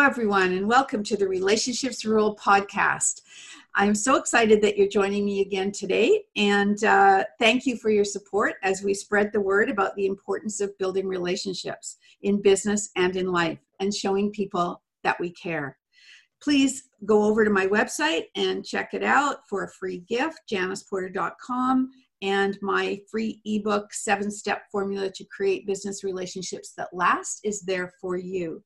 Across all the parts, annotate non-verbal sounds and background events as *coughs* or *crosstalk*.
Hello, everyone, and welcome to the Relationships Rule podcast. I'm so excited that you're joining me again today, and uh, thank you for your support as we spread the word about the importance of building relationships in business and in life and showing people that we care. Please go over to my website and check it out for a free gift, janiceporter.com, and my free ebook, Seven Step Formula to Create Business Relationships That Last, is there for you.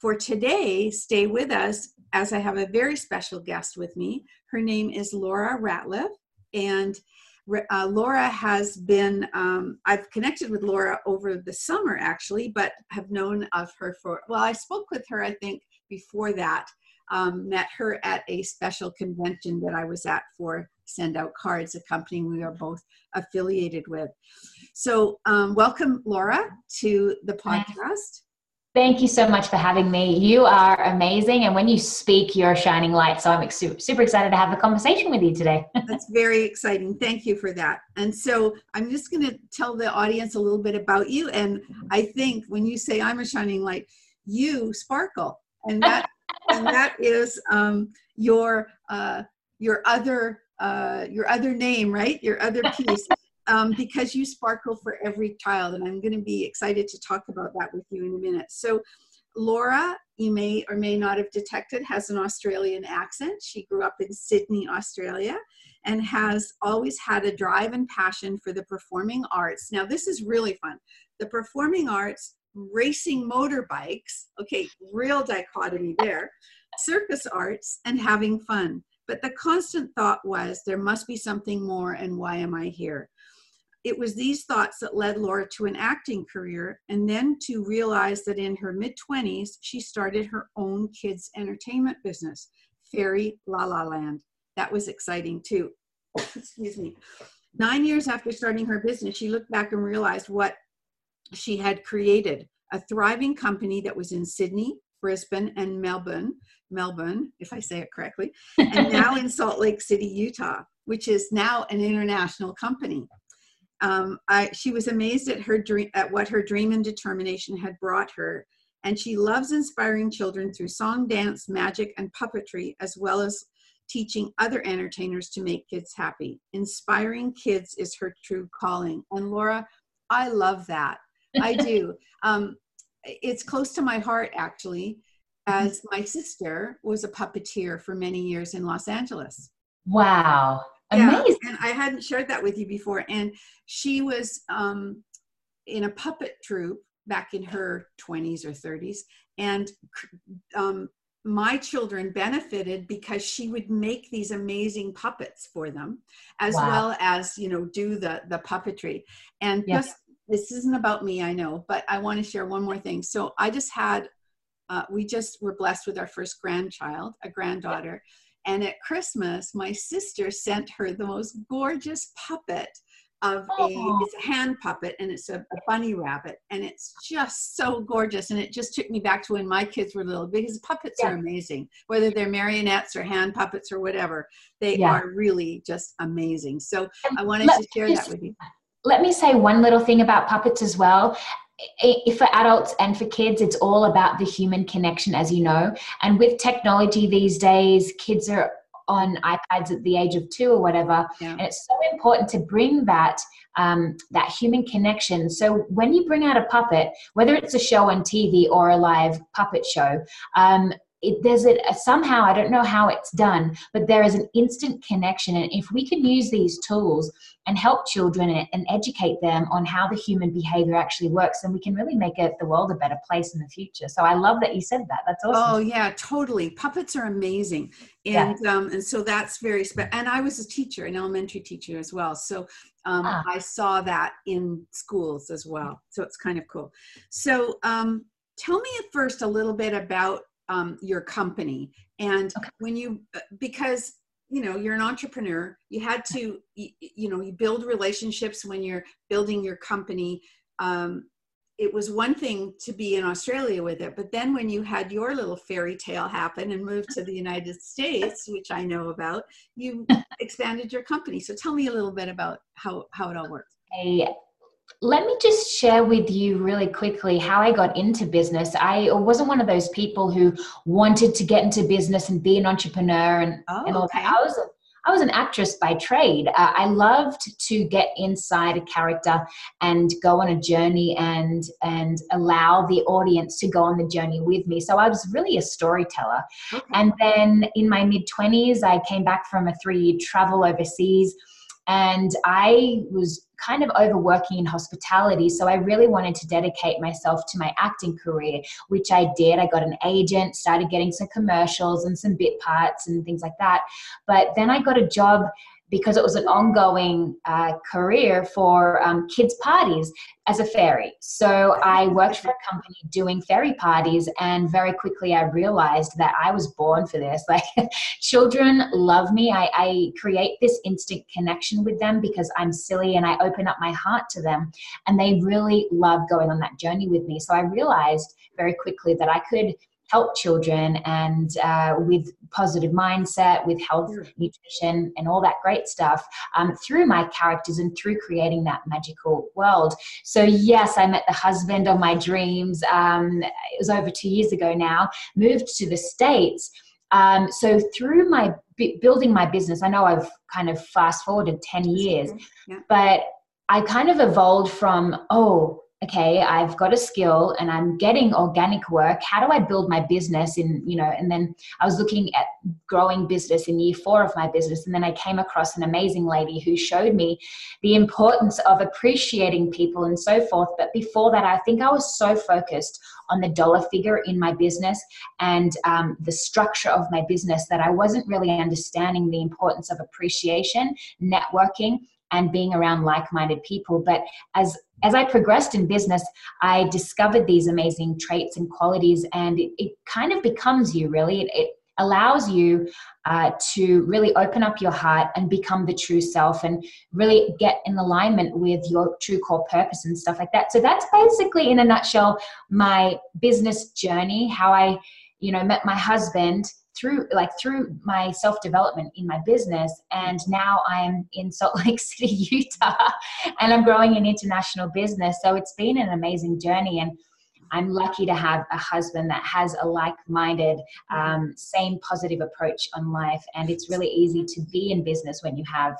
For today, stay with us as I have a very special guest with me. Her name is Laura Ratliff, and uh, Laura has been, um, I've connected with Laura over the summer actually, but have known of her for, well, I spoke with her, I think, before that. Um, met her at a special convention that I was at for Send Out Cards, a company we are both affiliated with. So, um, welcome, Laura, to the podcast. Thank you so much for having me. You are amazing. And when you speak, you're a shining light. So I'm super excited to have a conversation with you today. *laughs* That's very exciting. Thank you for that. And so I'm just going to tell the audience a little bit about you. And I think when you say I'm a shining light, you sparkle. And that, *laughs* and that is um, your, uh, your other, uh, your other name, right? Your other piece um, because you sparkle for every child. And I'm going to be excited to talk about that with you in a minute. So, Laura, you may or may not have detected, has an Australian accent. She grew up in Sydney, Australia, and has always had a drive and passion for the performing arts. Now, this is really fun. The performing arts, racing motorbikes, okay, real dichotomy there, circus arts, and having fun. But the constant thought was there must be something more, and why am I here? It was these thoughts that led Laura to an acting career and then to realize that in her mid 20s, she started her own kids' entertainment business, Fairy La La Land. That was exciting too. *coughs* Excuse me. Nine years after starting her business, she looked back and realized what she had created a thriving company that was in Sydney, Brisbane, and Melbourne, Melbourne, if I say it correctly, and *laughs* now in Salt Lake City, Utah, which is now an international company um, I, she was amazed at her dream, at what her dream and determination had brought her. And she loves inspiring children through song, dance, magic, and puppetry, as well as teaching other entertainers to make kids happy. Inspiring kids is her true calling. And Laura, I love that. I do. *laughs* Um, it's close to my heart, actually, as my sister was a puppeteer for many years in Los Angeles. Wow. Amazing. Yeah, and I hadn't shared that with you before. And she was um, in a puppet troupe back in her 20s or 30s. And um, my children benefited because she would make these amazing puppets for them, as wow. well as, you know, do the, the puppetry. And yes. just, this isn't about me, I know, but I want to share one more thing. So I just had, uh, we just were blessed with our first grandchild, a granddaughter. And at Christmas, my sister sent her the most gorgeous puppet of a it's a hand puppet and it's a, a, bunny rabbit and it's just so gorgeous. And it just took me back to when my kids were little because puppets yeah. are amazing. Whether they're marionettes or hand puppets or whatever they yeah. are really just amazing. So i wanted to share that with you. let me say one little thing about puppets as well for adults and for kids, it's all about the human connection, as you know. And with technology these days, kids are on iPads at the age of two or whatever, yeah. and it's so important to bring that um, that human connection. So when you bring out a puppet, whether it's a show on TV or a live puppet show, um, it, there's a, somehow i don't know how it's done but there is an instant connection. And if we can use these tools and help children and, educate them on how the human behavior actually works then we can really make it, the world a better place in the future. So i love that you said that. That's awesome. Oh yeah totally. Puppets are amazing. And yeah. um, and so that's very special and i was a teacher an elementary teacher as well. So um, ah. i saw that in schools as well. So it's kind of cool. So um, tell me at first a little bit about um, your company. And okay. when you uh, because you know you're an entrepreneur you had to you, you know you build relationships when you're building your company. Um, it was one thing to be in australia with it but then when you had your little fairy tale happen and moved to the united states which i know about you *laughs* expanded your company. So tell me a little bit about how how it all works hey let me just share with you really quickly how I got into business. I wasn't one of those people who wanted to get into business and be an entrepreneur and, oh, and all okay. that. I was I was an actress by trade. Uh, I loved to get inside a character and go on a journey and and allow the audience to go on the journey with me. So I was really a storyteller. Okay. And then in my mid twenties, I came back from a three year travel overseas and I was kind of overworking in hospitality. So I really wanted to dedicate myself to my acting career, which I did. I got an agent, started getting some commercials and some bit parts and things like that. But then I got a job because it was an ongoing uh, career for um, kids' parties as a fairy. So I worked for a company doing fairy parties, and very quickly I realized that I was born for this. *laughs* Like, children love me. I, I create this instant connection with them because I'm silly and I open up my heart to them, and they really love going on that journey with me. So I realized very quickly that I could help children and uh, with positive mindset, with health, nutrition, and all that great stuff um, through my characters and through creating that magical world. So, yes, I met the husband of my dreams. Um, it was over two years ago now, moved to the States. Um, so, through my building my business, I know I've kind of fast forwarded 10 years, yeah. but I kind of evolved from, oh, okay i've got a skill and i'm getting organic work. How do i build my business in you know and then i was looking at growing business in year four of my business and then i came across an amazing lady who showed me the importance of appreciating people and so forth. But before that i think i was so focused on the dollar figure in my business and um, the structure of my business that i wasn't really understanding the importance of appreciation networking and being around like-minded people. But as as i progressed in business i discovered these amazing traits and qualities and it, it kind of becomes you really. It, it allows you uh, to really open up your heart and become the true self and really get in alignment with your true core purpose and stuff like that. So that's basically in a nutshell my business journey how i you know met my husband through like through my self development in my business and now i'm in salt *laughs* lake city utah and i'm growing an international business so it's been an amazing journey and i'm lucky to have a husband that has a like-minded um, same positive approach on life and it's really easy to be in business when you have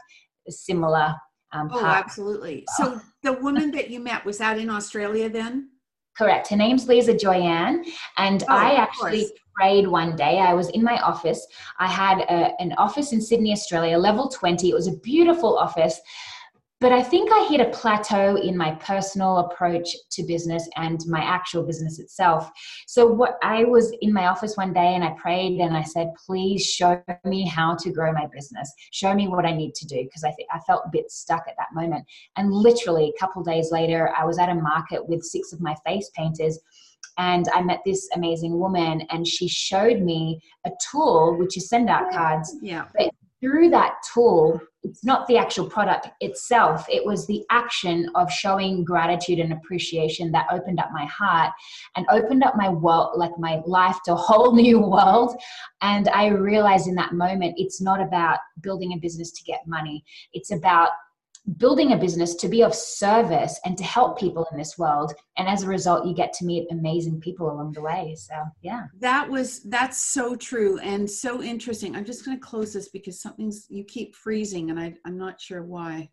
a similar um, oh absolutely so the woman that you met was that in australia then Correct. Her name's Lisa Joyanne. And oh, I actually prayed one day. I was in my office. I had a, an office in Sydney, Australia, level 20. It was a beautiful office. But I think I hit a plateau in my personal approach to business and my actual business itself. So what I was in my office one day and I prayed and I said, "Please show me how to grow my business. Show me what I need to do," because I th- I felt a bit stuck at that moment. And literally a couple days later, I was at a market with six of my face painters and I met this amazing woman, and she showed me a tool which is send out cards. Yeah. But through that tool, it's not the actual product itself, it was the action of showing gratitude and appreciation that opened up my heart and opened up my world, like my life to a *laughs* whole new world. And I realized in that moment, it's not about building a business to get money, it's about building a business to be of service and to help people in this world. And as a result you get to meet amazing people along the way. So yeah. That was that's so true and so interesting. I'm just going to close this because something's you keep freezing and I, i'm not sure why.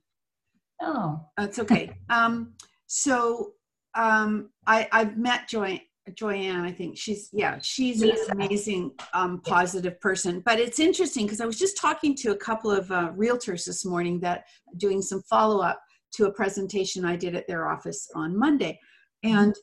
Oh. That's okay. *laughs* Um so um i i've met joy Joanne, I think she's yeah, she's an amazing um, positive person. But it's interesting because I was just talking to a couple of uh, realtors this morning that doing some follow up to a presentation I did at their office on Monday, and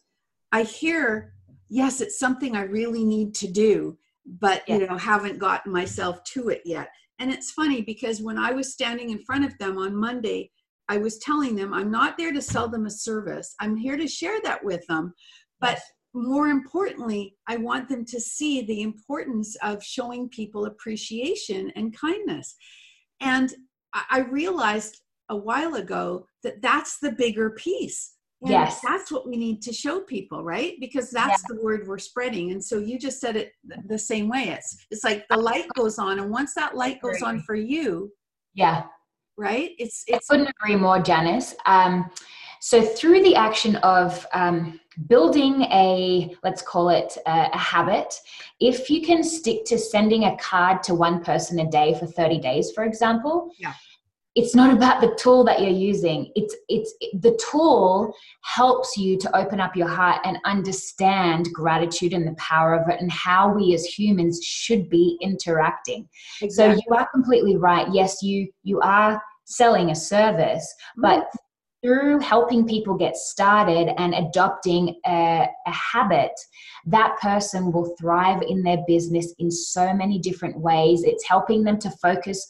I hear yes, it's something I really need to do, but you know haven't gotten myself to it yet. And it's funny because when I was standing in front of them on Monday, I was telling them I'm not there to sell them a service. I'm here to share that with them. But yes. More importantly, I want them to see the importance of showing people appreciation and kindness. And I realized a while ago that that's the bigger piece. And yes. That's what we need to show people, right? Because that's yeah. the word we're spreading. And so you just said it the same way. It's it's like the light goes on and once that light goes on for you, yeah. Right? It's it's I couldn't agree more, Janice. Um so through the action of um, building a let's call it a, a, habit. If you can stick to sending a card to one person a day for 30 days for example yeah. it's not about the tool that you're using. It's it's the tool helps you to open up your heart and understand gratitude and the power of it and how we as humans should be interacting. Exactly. so you are completely right. Yes you you are selling a service mm-hmm. but through helping people get started and adopting a, a, habit, that person will thrive in their business in so many different ways. It's helping them to focus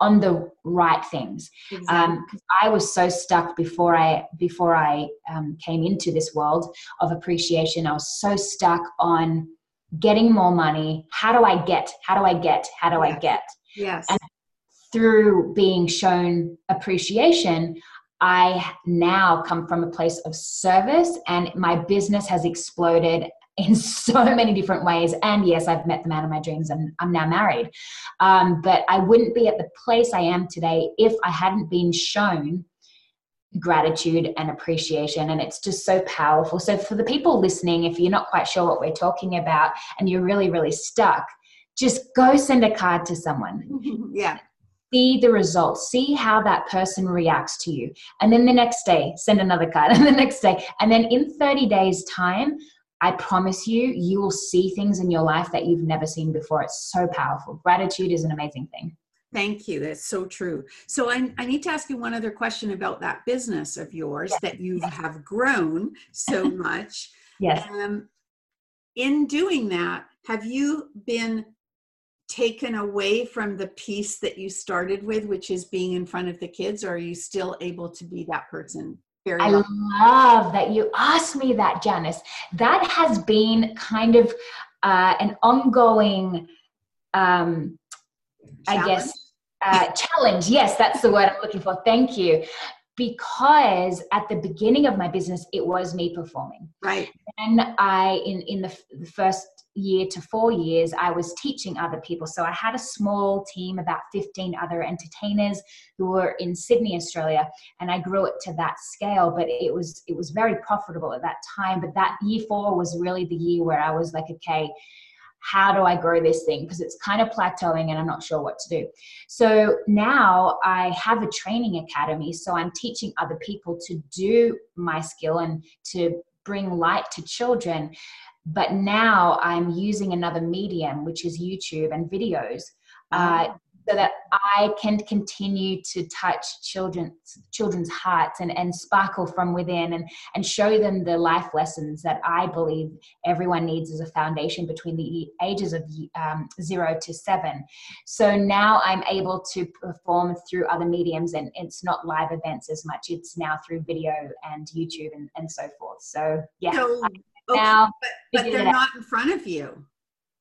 on the right things. Exactly. Um, I was so stuck before I before I um, came into this world of appreciation. I was so stuck on getting more money. How do I get? How do I get? How do. I get? Yes. And through being shown appreciation, I now come from a place of service, and my business has exploded in *laughs* so many different ways. And yes, I've met the man of my dreams and I'm now married. Um, but I wouldn't be at the place I am today if I hadn't been shown gratitude and appreciation. And it's just so powerful. So, for the people listening, if you're not quite sure what we're talking about and you're really, really stuck, just go send a card to someone. *laughs* yeah see the results see how that person reacts to you and then the next day send another card *laughs* and the next day and then in 30 days time I promise you, you will see things in your life that you've never seen before. It's so powerful. Gratitude is an amazing thing. Thank you. That's so true. So I, I need to ask you one other question about that business of yours yes. that you have grown so *laughs* much. yes. Um, in doing that, have you been taken away from the piece that you started with, which is being in front of the kids, or are you still able to be that person very I love that you asked me that, Janice. That has been kind of uh, an ongoing, um, I guess, uh, challenge. Yes, that's the word I'm looking for. Thank you. Because at the beginning of my business, it was me performing. Right. And I, in in the, the first year to four years, I was teaching other people. So I had a small team, about 15 other entertainers who were in Sydney, Australia, and I grew it to that scale. But it was it was very profitable at that time. But that year four was really the year where I was like, okay, how do I grow this thing? Because it's kind of plateauing and I'm not sure what to do. So now I have a training academy. So I'm teaching other people to do my skill and to bring light to children but now i'm using another medium which is youtube and videos uh, so that i can continue to touch children's children's hearts and, and sparkle from within and, and show them the life lessons that i believe everyone needs as a foundation between the ages of um, zero to seven. So now i'm able to perform through other mediums and it's not live events as much. It's now through video and youtube and, and so forth. So yeah so Okay, now, but, but they're not in front of you.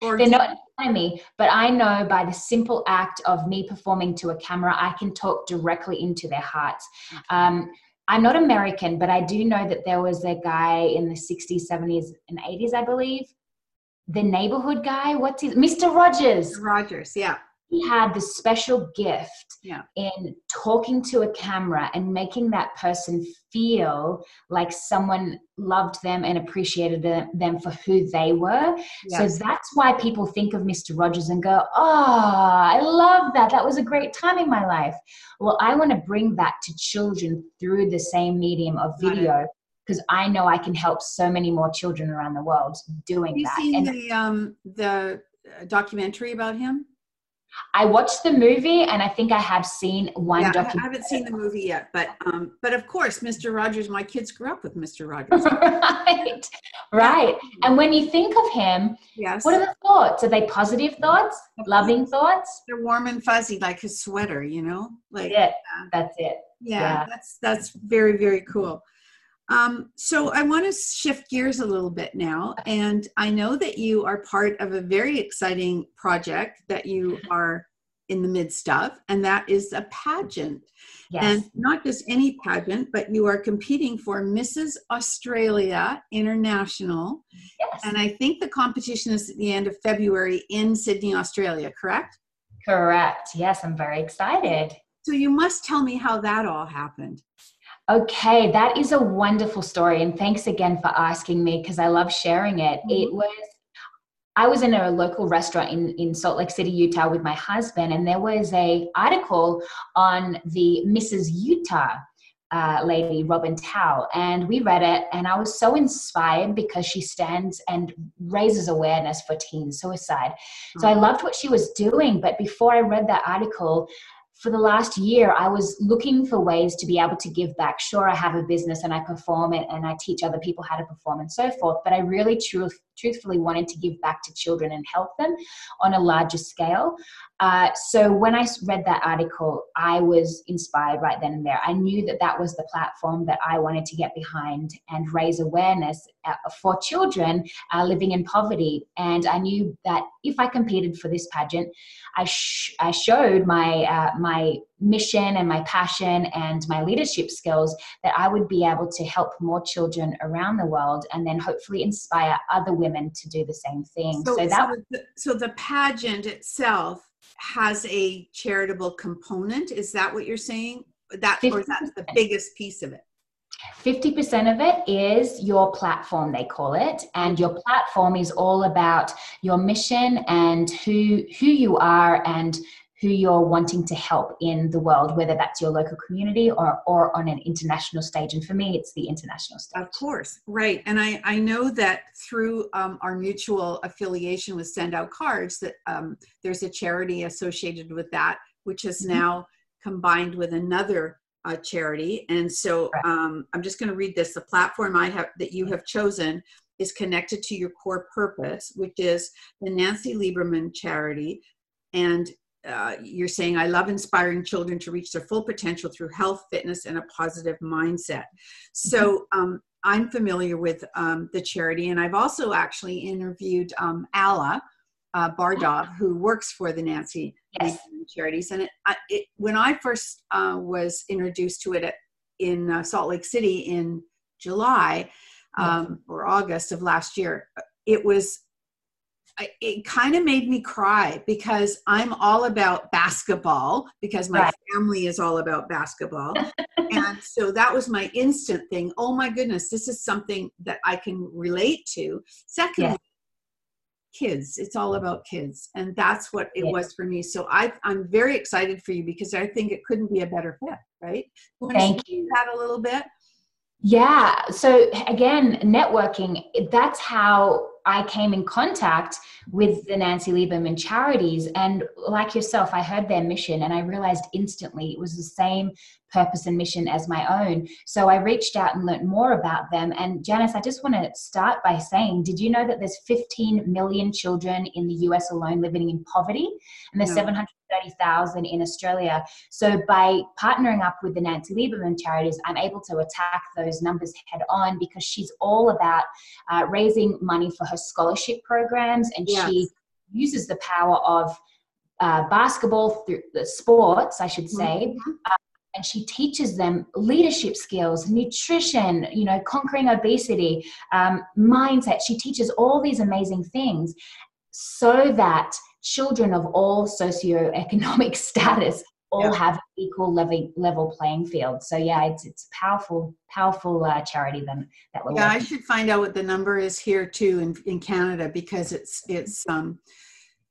Or they're not in front of me, but I know by the simple act of me performing to a camera, I can talk directly into their hearts. Um, I'm not American, but I do know that there was a guy in the 60s, 70s, and 80s, I believe. The neighborhood guy, what's his Mr. Rogers. Rogers, yeah he had this special gift yeah. in talking to a camera and making that person feel like someone loved them and appreciated them for who they were. Yes. So that's why people think of Mr. Rogers and go, Oh, I love that. That was a great time in my life. Well, I want to bring that to children through the same medium of video because I know I can help so many more children around the world doing Have you that. seen And the um the uh, documentary about him? I watched the movie and I think I have seen one yeah, I- I haven't seen the movie yet, but um, but of course, Mr. Rogers. My kids grew up with Mr. Rogers. *laughs* right, right. And when you think of him, yes, what are the thoughts? Are they positive thoughts, loving thoughts? they're warm and fuzzy, like his sweater. You know, like That's it. That's it. yeah, Yeah. that's that's very very cool. Um, so I want to shift gears a little bit now, and I know that you are part of a very exciting project that you are in the midst of, and that is a pageant. Yes. And not just any pageant, but you are competing for Mrs. Australia International. yes. And I think the competition is at the end of February in Sydney, Australia, correct? Correct. Yes, I'm very excited. So you must tell me how that all happened. Okay, that is a wonderful story. And thanks again for asking me because I love sharing it. It was, I was in a local restaurant in, in Salt Lake City, Utah with my husband, and there was a article on the Mrs. Utah uh, lady, Robin Tao. And we read it, and I was so inspired because she stands and raises awareness for teen suicide. So I loved what she was doing. But before I read that article, for the last year, I was looking for ways to be able to give back. Sure, I have a business and I perform it and I teach other people how to perform and so forth, but I really truth, truthfully wanted to give back to children and help them on a larger scale. Uh, so when I read that article, I was inspired right then and there. I knew that that was the platform that I wanted to get behind and raise awareness uh, for children uh, living in poverty. And I knew that if I competed for this pageant, I, sh- I showed my uh, my mission and my passion and my leadership skills that I would be able to help more children around the world and then hopefully inspire other women to do the same thing. So, So, that so, the, so the pageant itself has a charitable component. Is that what you're saying? That or that's the biggest piece of it. 50% of it is your platform they call it and your platform is all about your mission and who who you are and who you're wanting to help in the world whether that's your local community or or on an international stage and for me it's the international stage Of course, right. And I, I know that through um, our mutual affiliation with Send Out Cards, that um, there's a charity associated with that, which is Mhm. now combined with another uh, charity. And so Right. um, I'm just going to read this. The platform I have that you have chosen is connected to your core purpose, which is the Nancy Lieberman charity. And uh, you're saying, I love inspiring children to reach their full potential through health, fitness, and a positive mindset. So um, I'm familiar with um, the charity, and I've also actually interviewed um, Alla uh, Bardov, who works for the Nancy yes charities. And it, I- it, when I first uh, was introduced to it at, in uh, Salt Lake City in July um, or August of last year, it was it kind of made me cry because I'm all about basketball because my Right. family is all about basketball. *laughs* and so that was my instant thing. Oh my goodness, this is something that I can relate to. Secondly, Yeah. kids. It's all about kids. And that's what it Yeah. was for me. So I, I'm very excited for you because I think it couldn't be a better fit, right? You Thank to that a little bit? Yeah. So again, networking, that's how I came in contact with the Nancy Lieberman charities. And like yourself, I heard their mission and I realized instantly it was the same purpose and mission as my own. So I reached out and learned more about them. And Janice, I just want to start by saying, did you know that there's 15 million children in the US alone living in poverty? And there's No. 730,000 in Australia. So by partnering up with the Nancy Lieberman charities, I'm able to attack those numbers head on because she's all about uh, raising money for her scholarship programs, and Yes. she uses the power of uh, basketball through the sports, I should say, Mhm. and she teaches them leadership skills, nutrition, you know, conquering obesity, um, mindset. She teaches all these amazing things so that children of all socioeconomic *laughs* status all Yeah. have equal level level playing field. So yeah, it's it's a powerful powerful uh, charity then that we're Yeah, I should find out what the number is here too in, in Canada because it's it's um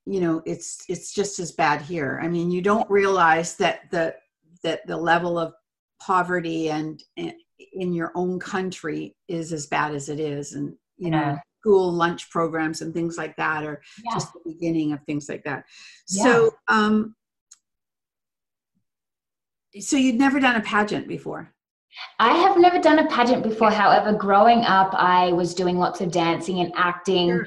you know it's it's just as bad here. I mean, you don't realize that the that the level of poverty and, and in your own country is as bad as it is and you know school lunch programs and things like that or yeah. just the beginning of things like that yeah. so um so you'd never done a pageant before I have never done a pageant before. However, growing up, I was doing lots of dancing and acting, sure.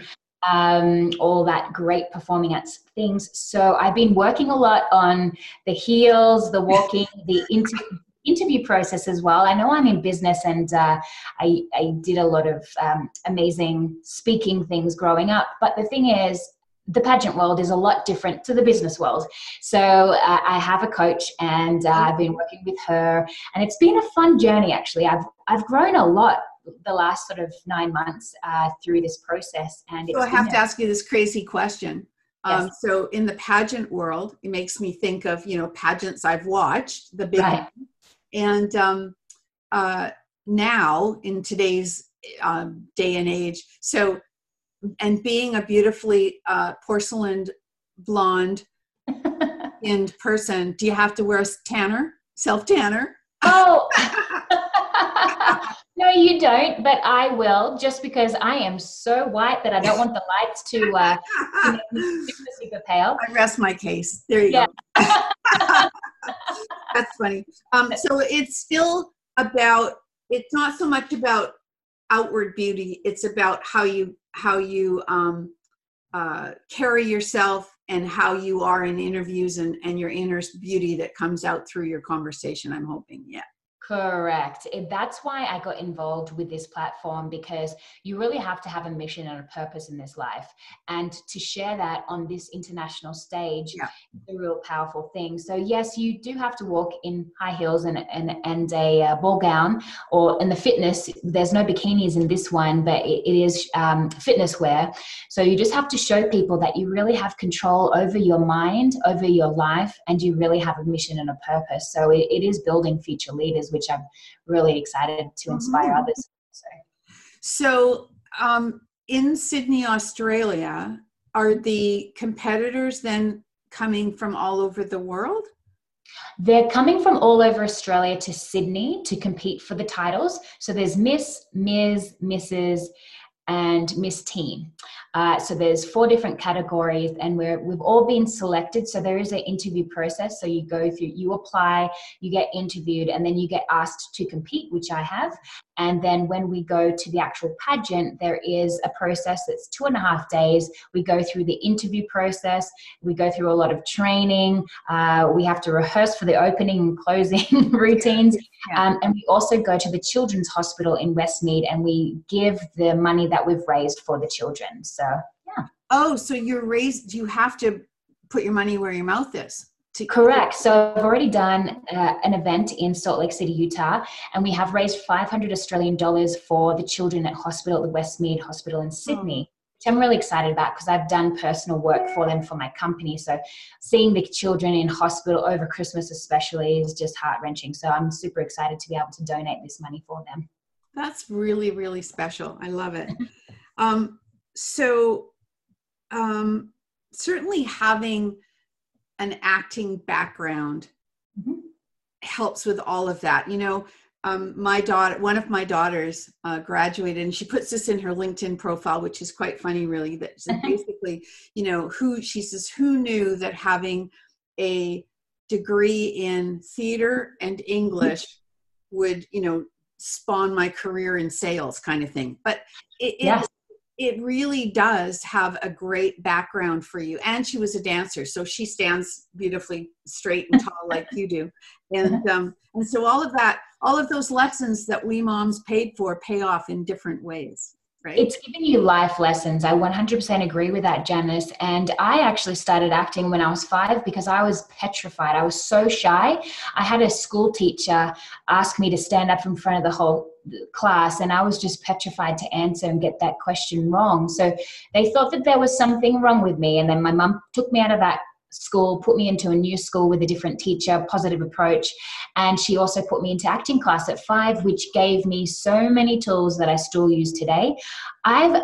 um, all that great performing arts things. So I've been working a lot on the heels, the walking, the inter- interview process as well. I know I'm in business and uh, I, I, did a lot of um, amazing speaking things growing up. But the thing is, the pageant world is a lot different to the business world. So uh, I have a coach, and uh, I've been working with her, and it's been a fun journey. Actually, I've I've grown a lot the last sort of nine months uh, through this process. And so I have to ask you this crazy question. Um, so in the pageant world, it makes me think of you know pageants I've watched, the big, right. And um, uh, now in today's um, day and age. So and being a beautifully uh, porcelain blonde *laughs* in person, do you have to wear a tanner, self tanner? Oh, *laughs* no, you don't, but I will just because I am so white that I don't want the lights to uh, *laughs* super, super pale. I rest my case. There you yeah. go. That's funny. Um, so it's still about, it's not so much about outward beauty, it's about how you how you um, uh, carry yourself and how you are in interviews and, and your inner beauty that comes out through your conversation i'm hoping yeah Correct. That's why I got involved with this platform because you really have to have a mission and a purpose in this life. And to share that on this international stage yeah. is a real powerful thing. So, yes, you do have to walk in high heels and, and, and a uh, ball gown, or in the fitness, there's no bikinis in this one, but it, it is um, fitness wear. So, you just have to show people that you really have control over your mind, over your life, and you really have a mission and a purpose. So, it, it is building future leaders which I'm really excited to inspire mm-hmm. others. So, so um, in Sydney, Australia, are the competitors then coming from all over the world? They're coming from all over Australia to Sydney to compete for the titles. So there's Miss, Ms., Mrs., and Miss Teen. Uh, so there's four different categories, and we're we've all been selected. So there is an interview process. So you go through, you apply, you get interviewed, and then you get asked to compete, which I have. And then when we go to the actual pageant, there is a process that's two and a half days. We go through the interview process. We go through a lot of training. Uh, we have to rehearse for the opening and closing *laughs* routines. Yeah. Um, and we also go to the Children's Hospital in Westmead and we give the money that we've raised for the children. So, yeah. Oh, so you're raised, you have to put your money where your mouth is. To- Correct. So I've already done uh, an event in Salt Lake City, Utah, and we have raised 500 Australian dollars for the children at hospital at the Westmead Hospital in Sydney. Which I'm really excited about because I've done personal work for them for my company. So, seeing the children in hospital over Christmas, especially, is just heart wrenching. So, I'm super excited to be able to donate this money for them. That's really, really special. I love it. *laughs* um, so, um, certainly having an acting background mm-hmm. helps with all of that. You know, um, my daughter, one of my daughters uh, graduated, and she puts this in her LinkedIn profile, which is quite funny, really. That *laughs* basically, you know, who she says, who knew that having a degree in theater and English would, you know, spawn my career in sales, kind of thing. But it, yeah it really does have a great background for you. And she was a dancer, so she stands beautifully straight and tall like you do. *laughs* And um, and so all of that, all of those lessons that we moms paid for pay off in different ways. Right. It's giving you life lessons. I 100% agree with that, Janice. And I actually started acting when I was five because I was petrified. I was so shy. I had a school teacher ask me to stand up in front of the whole class, and I was just petrified to answer and get that question wrong. So they thought that there was something wrong with me. And then my mum took me out of that school, put me into a new school with a different teacher, positive approach. And she also put me into acting class at five, which gave me so many tools that I still use today. I've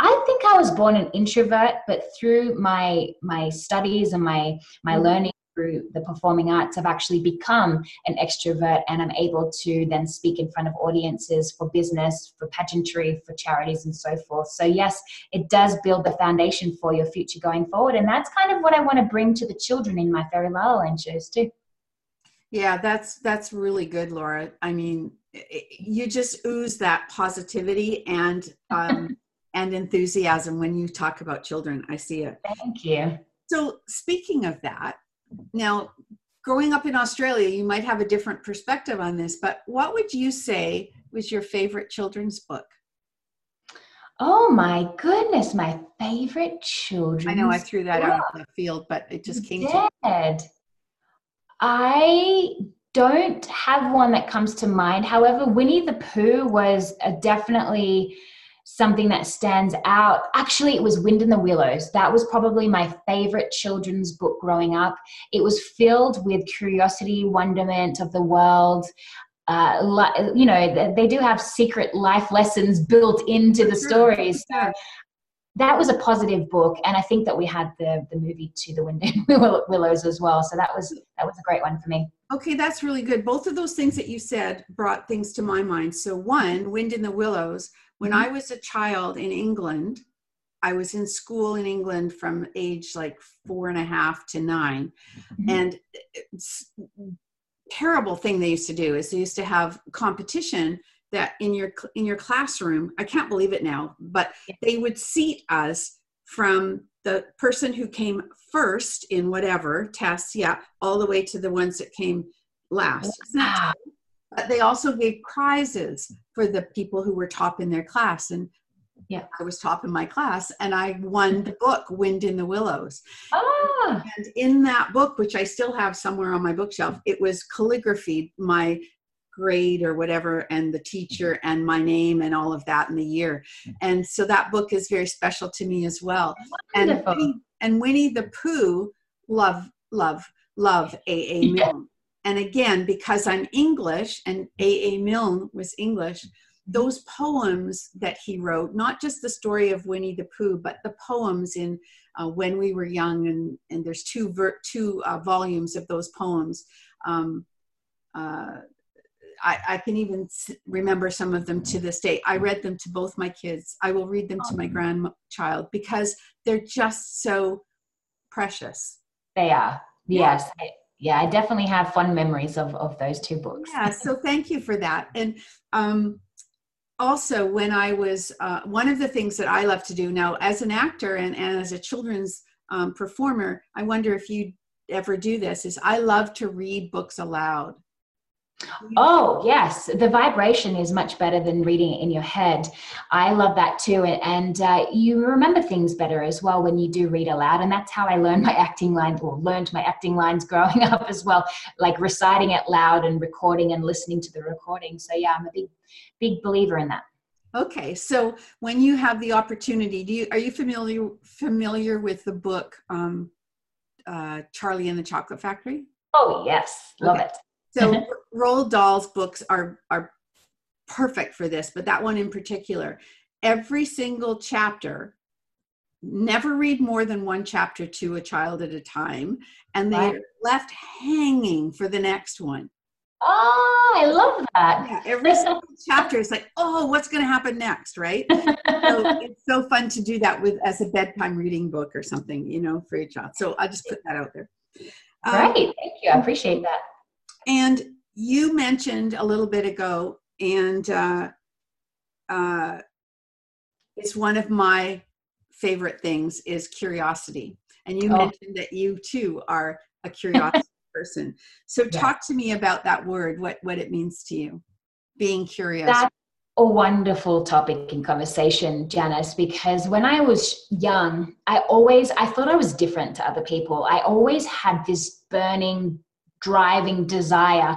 I think I was born an introvert, but through my my studies and my my mm-hmm. learning through the performing arts, I've actually become an extrovert and I'm able to then speak in front of audiences for business, for pageantry, for charities, and so forth. So, yes, it does build the foundation for your future going forward. And that's kind of what I want to bring to the children in my Fairy La La Land shows, too. Yeah, that's that's really good, Laura. I mean, you just ooze that positivity and um, *laughs* and enthusiasm when you talk about children. I see it. Thank you. So, speaking of that, now growing up in Australia, you might have a different perspective on this, but what would you say was your favorite children's book? Oh my goodness, my favorite children's I know I threw that book. out of the field, but it just came to me. I don't have one that comes to mind. However, Winnie the Pooh was definitely something that stands out. Actually, it was Wind in the Willows. That was probably my favorite children's book growing up. It was filled with curiosity, wonderment of the world. Uh, you know, they do have secret life lessons built into the stories. So that was a positive book, and I think that we had the the movie to the Wind in *laughs* the Willows as well. So that was that was a great one for me. Okay, that's really good. Both of those things that you said brought things to my mind. So one, Wind in the Willows. When mm-hmm. I was a child in England, I was in school in England from age like four and a half to 9 mm-hmm. and terrible thing they used to do is they used to have competition that in your in your classroom i can't believe it now but they would seat us from the person who came first in whatever tests yeah all the way to the ones that came last wow. But they also gave prizes for the people who were top in their class. And yeah. I was top in my class and i won the book wind in the willows. Ah. and in that book which i still have somewhere on my bookshelf it was calligraphy my grade or whatever and the teacher and my name and all of that in the year. And so that book is very special to me as well. And winnie, and winnie the pooh love love love aa milne and again because i'm english and aa A. milne was english those poems that he wrote not just the story of winnie the pooh but the poems in uh, when we were young and and there's two ver- two uh, volumes of those poems um, uh, I, I, can even remember some of them to this day. I read them to both my kids. I will read them to my grandchild because they're just so precious. They are. Yes. Yeah. Yeah, I definitely have fond memories of, of those two books. Yeah, so thank you for that. And um, also, when I was, uh, one of the things that I love to do now as an actor and, and as a children's um, performer, I wonder if you ever do this, is I love to read books aloud. Oh, yes. The vibration is much better than reading it in your head. I love that too. And uh, you remember things better as well when you do read aloud. And that's how I learned my acting lines or learned my acting lines growing *laughs* up as well, like reciting it loud and recording and listening to the recording. So, yeah, I'm a big, big believer in that. Okay, so when you have the opportunity, do you are you familiar familiar with the book um, uh, Charlie and the Chocolate Factory? Oh yes, love okay. it. So *laughs* Roald Dahl's books are are perfect for this, but that one in particular, every single chapter never read more than one chapter to a child at a time and they're left hanging for the next one. Oh i love that. Yeah, every single *laughs* chapter is like oh what's going to happen next right? *laughs* So it's so fun to do that with as a bedtime reading book or something you know for your child. So i'll just put that out there. Um, thank you i appreciate that. and you mentioned a little bit ago, and uh, uh, it's one of my favorite things is curiosity. And you oh. mentioned that you too are a curiosity *laughs* person. So talk to me about that word, what what it means to you, being curious. That's a wonderful topic in conversation, Janice, because when I was young, I always I thought I was different to other people. I always had this burning driving desire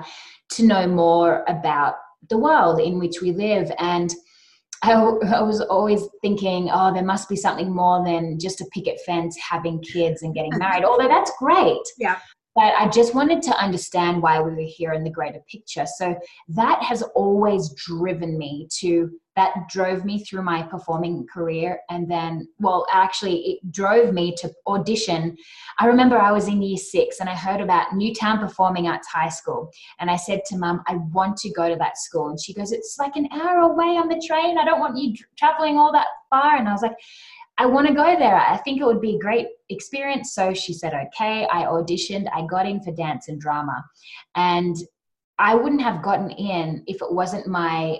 to know more about the world in which we live. And I, I, was always thinking, oh, there must be something more than just a picket fence, having kids, and getting married. Although that's great. Yeah. But I just wanted to understand why we were here in the greater picture. So that has always driven me to, that drove me through my performing career. And then, well, actually, it drove me to audition. I remember I was in year six and I heard about Newtown Performing Arts High School. And I said to mum, I want to go to that school. And she goes, It's like an hour away on the train. I don't want you traveling all that far. And I was like, I want to go there. I think it would be a great experience. So she said, okay. I auditioned. I got in for dance and drama. And I wouldn't have gotten in if it wasn't my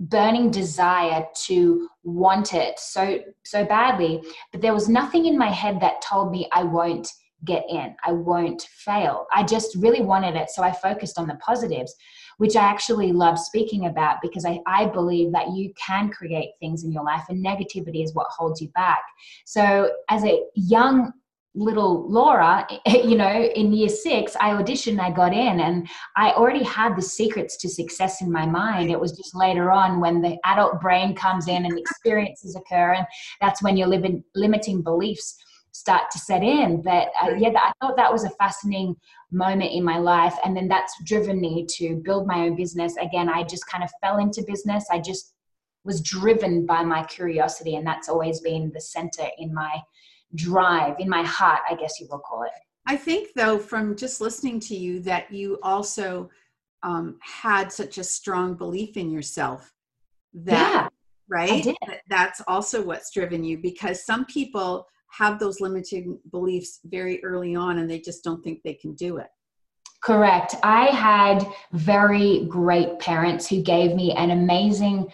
burning desire to want it so so badly but there was nothing in my head that told me i won't get in i won't fail i just really wanted it so i focused on the positives which I actually love speaking about because I, I believe that you can create things in your life and negativity is what holds you back. So, as a young little Laura, *laughs* you know, in year six, I auditioned, I got in, and I already had the secrets to success in my mind. It was just later on when the adult brain comes in and experiences occur, and that's when your limiting beliefs start to set in. But uh, yeah, I thought that was a fascinating moment in my life. And then that's driven me to build my own business. Again, I just kind of fell into business. I just was driven by my curiosity. And that's always been the center in my drive, in my heart, I guess you will call it. I think, though, from just listening to you, that you also um, had such a strong belief in yourself that yeah, right that's also what's driven you because some people have those limiting beliefs very early on and they just don't think they can do it. Correct. I had very great parents who gave me an amazing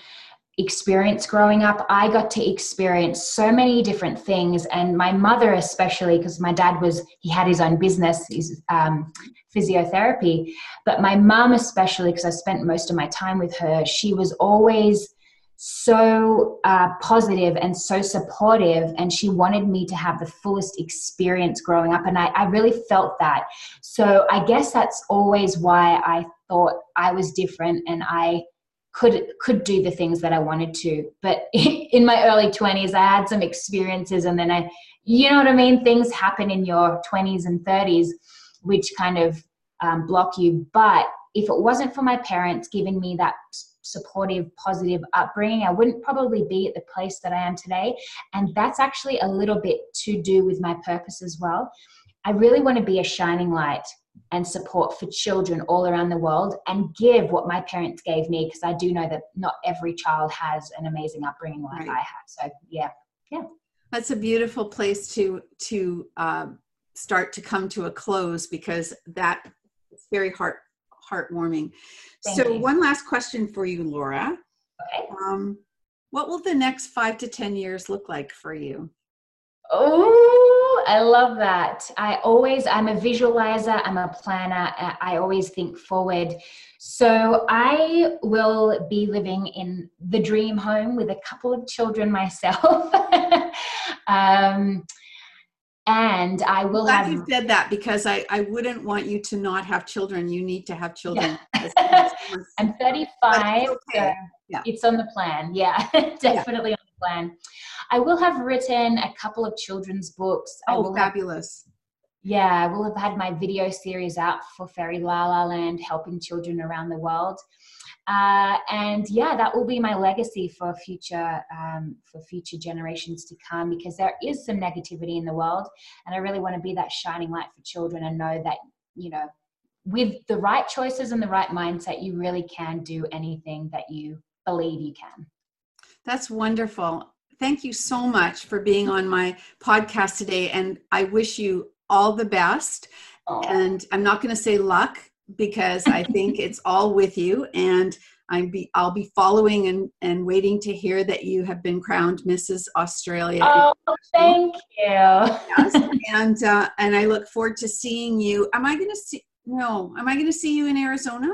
experience growing up. I got to experience so many different things, and my mother, especially, because my dad was, he had his own business, his um, physiotherapy. But my mom, especially, because I spent most of my time with her, she was always so uh, positive and so supportive and she wanted me to have the fullest experience growing up and I, I really felt that. So i guess that's always why i thought i was different and i could could do the things that i wanted to. But *laughs* in my early 20s i had some experiences and then i you know what i mean? Things happen in your 20s and 30s which kind of um, block you. But if it wasn't for my parents giving me that supportive, positive upbringing, I wouldn't probably be at the place that I am today. And that's actually a little bit to do with my purpose as well. I really want to be a shining light and support for children all around the world and give what my parents gave me because I do know that not every child has an amazing upbringing like right. I have. So yeah, yeah. That's a beautiful place to to uh, start to come to a close because that it's very heart heartwarming. Thank so, you. one last question for you, Laura. Okay. Um, what will the next five to 10 years look like for you? Oh, I love that. I always, I'm a visualizer, I'm a planner, I always think forward. So I will be living in the dream home with a couple of children myself. *laughs* um, and I will Glad have. You said that because I, I wouldn't want you to not have children. You need to have children. *laughs* Yeah. I'm 35. Okay. Yeah. It's on the plan. Yeah, *laughs* definitely yeah. on the plan. I will have written a couple of children's books. Oh, fabulous. Have, yeah, I will have had my video series out for Fairy La La Land, helping children around the world. Uh, and yeah, that will be my legacy for future um, for future generations to come because there is some negativity in the world, and I really want to be that shining light for children and know that you know with the right choices and the right mindset, you really can do anything that you believe you can. That's wonderful. Thank you so much for being on my podcast today, and I wish you all the best. Oh. And I'm not going to say luck because I think it's all with you. And I'm be, I'll be following and, and waiting to hear that you have been crowned Mrs. Australia. Oh, thank you. yes. And, uh, and I look forward to seeing you. Am I going to see, no, am I going to see you in Arizona?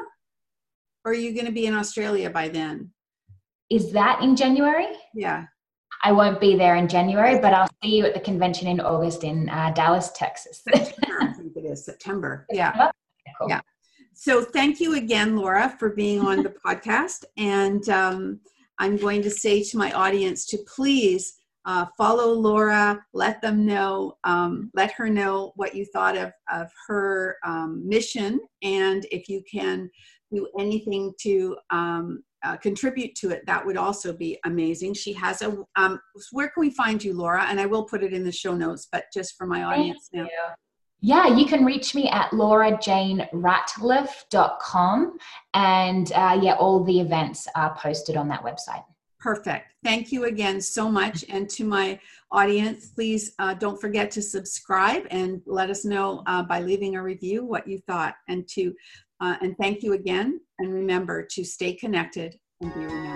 Or are you going to be in Australia by then? Is that in January? Yeah. I won't be there in January, but I'll see you at the convention in August in uh, Dallas, Texas. September, I think it is September. Yeah. Cool. Yeah so thank you again, Laura, for being on the *laughs* podcast. And um, I'm going to say to my audience to please uh, follow Laura, let them know, um, let her know what you thought of, of her um, mission, and if you can do anything to um, uh, contribute to it, that would also be amazing. She has a, um, where can we find you, Laura? And I will put it in the show notes, but just for my audience Thank now. you. Yeah, you can reach me at laurajaneratliff.com. And uh, yeah, all the events are posted on that website. Perfect. Thank you again so much. And to my audience, please uh, don't forget to subscribe and let us know uh, by leaving a review what you thought. And to uh, and thank you again. And remember to stay connected and be.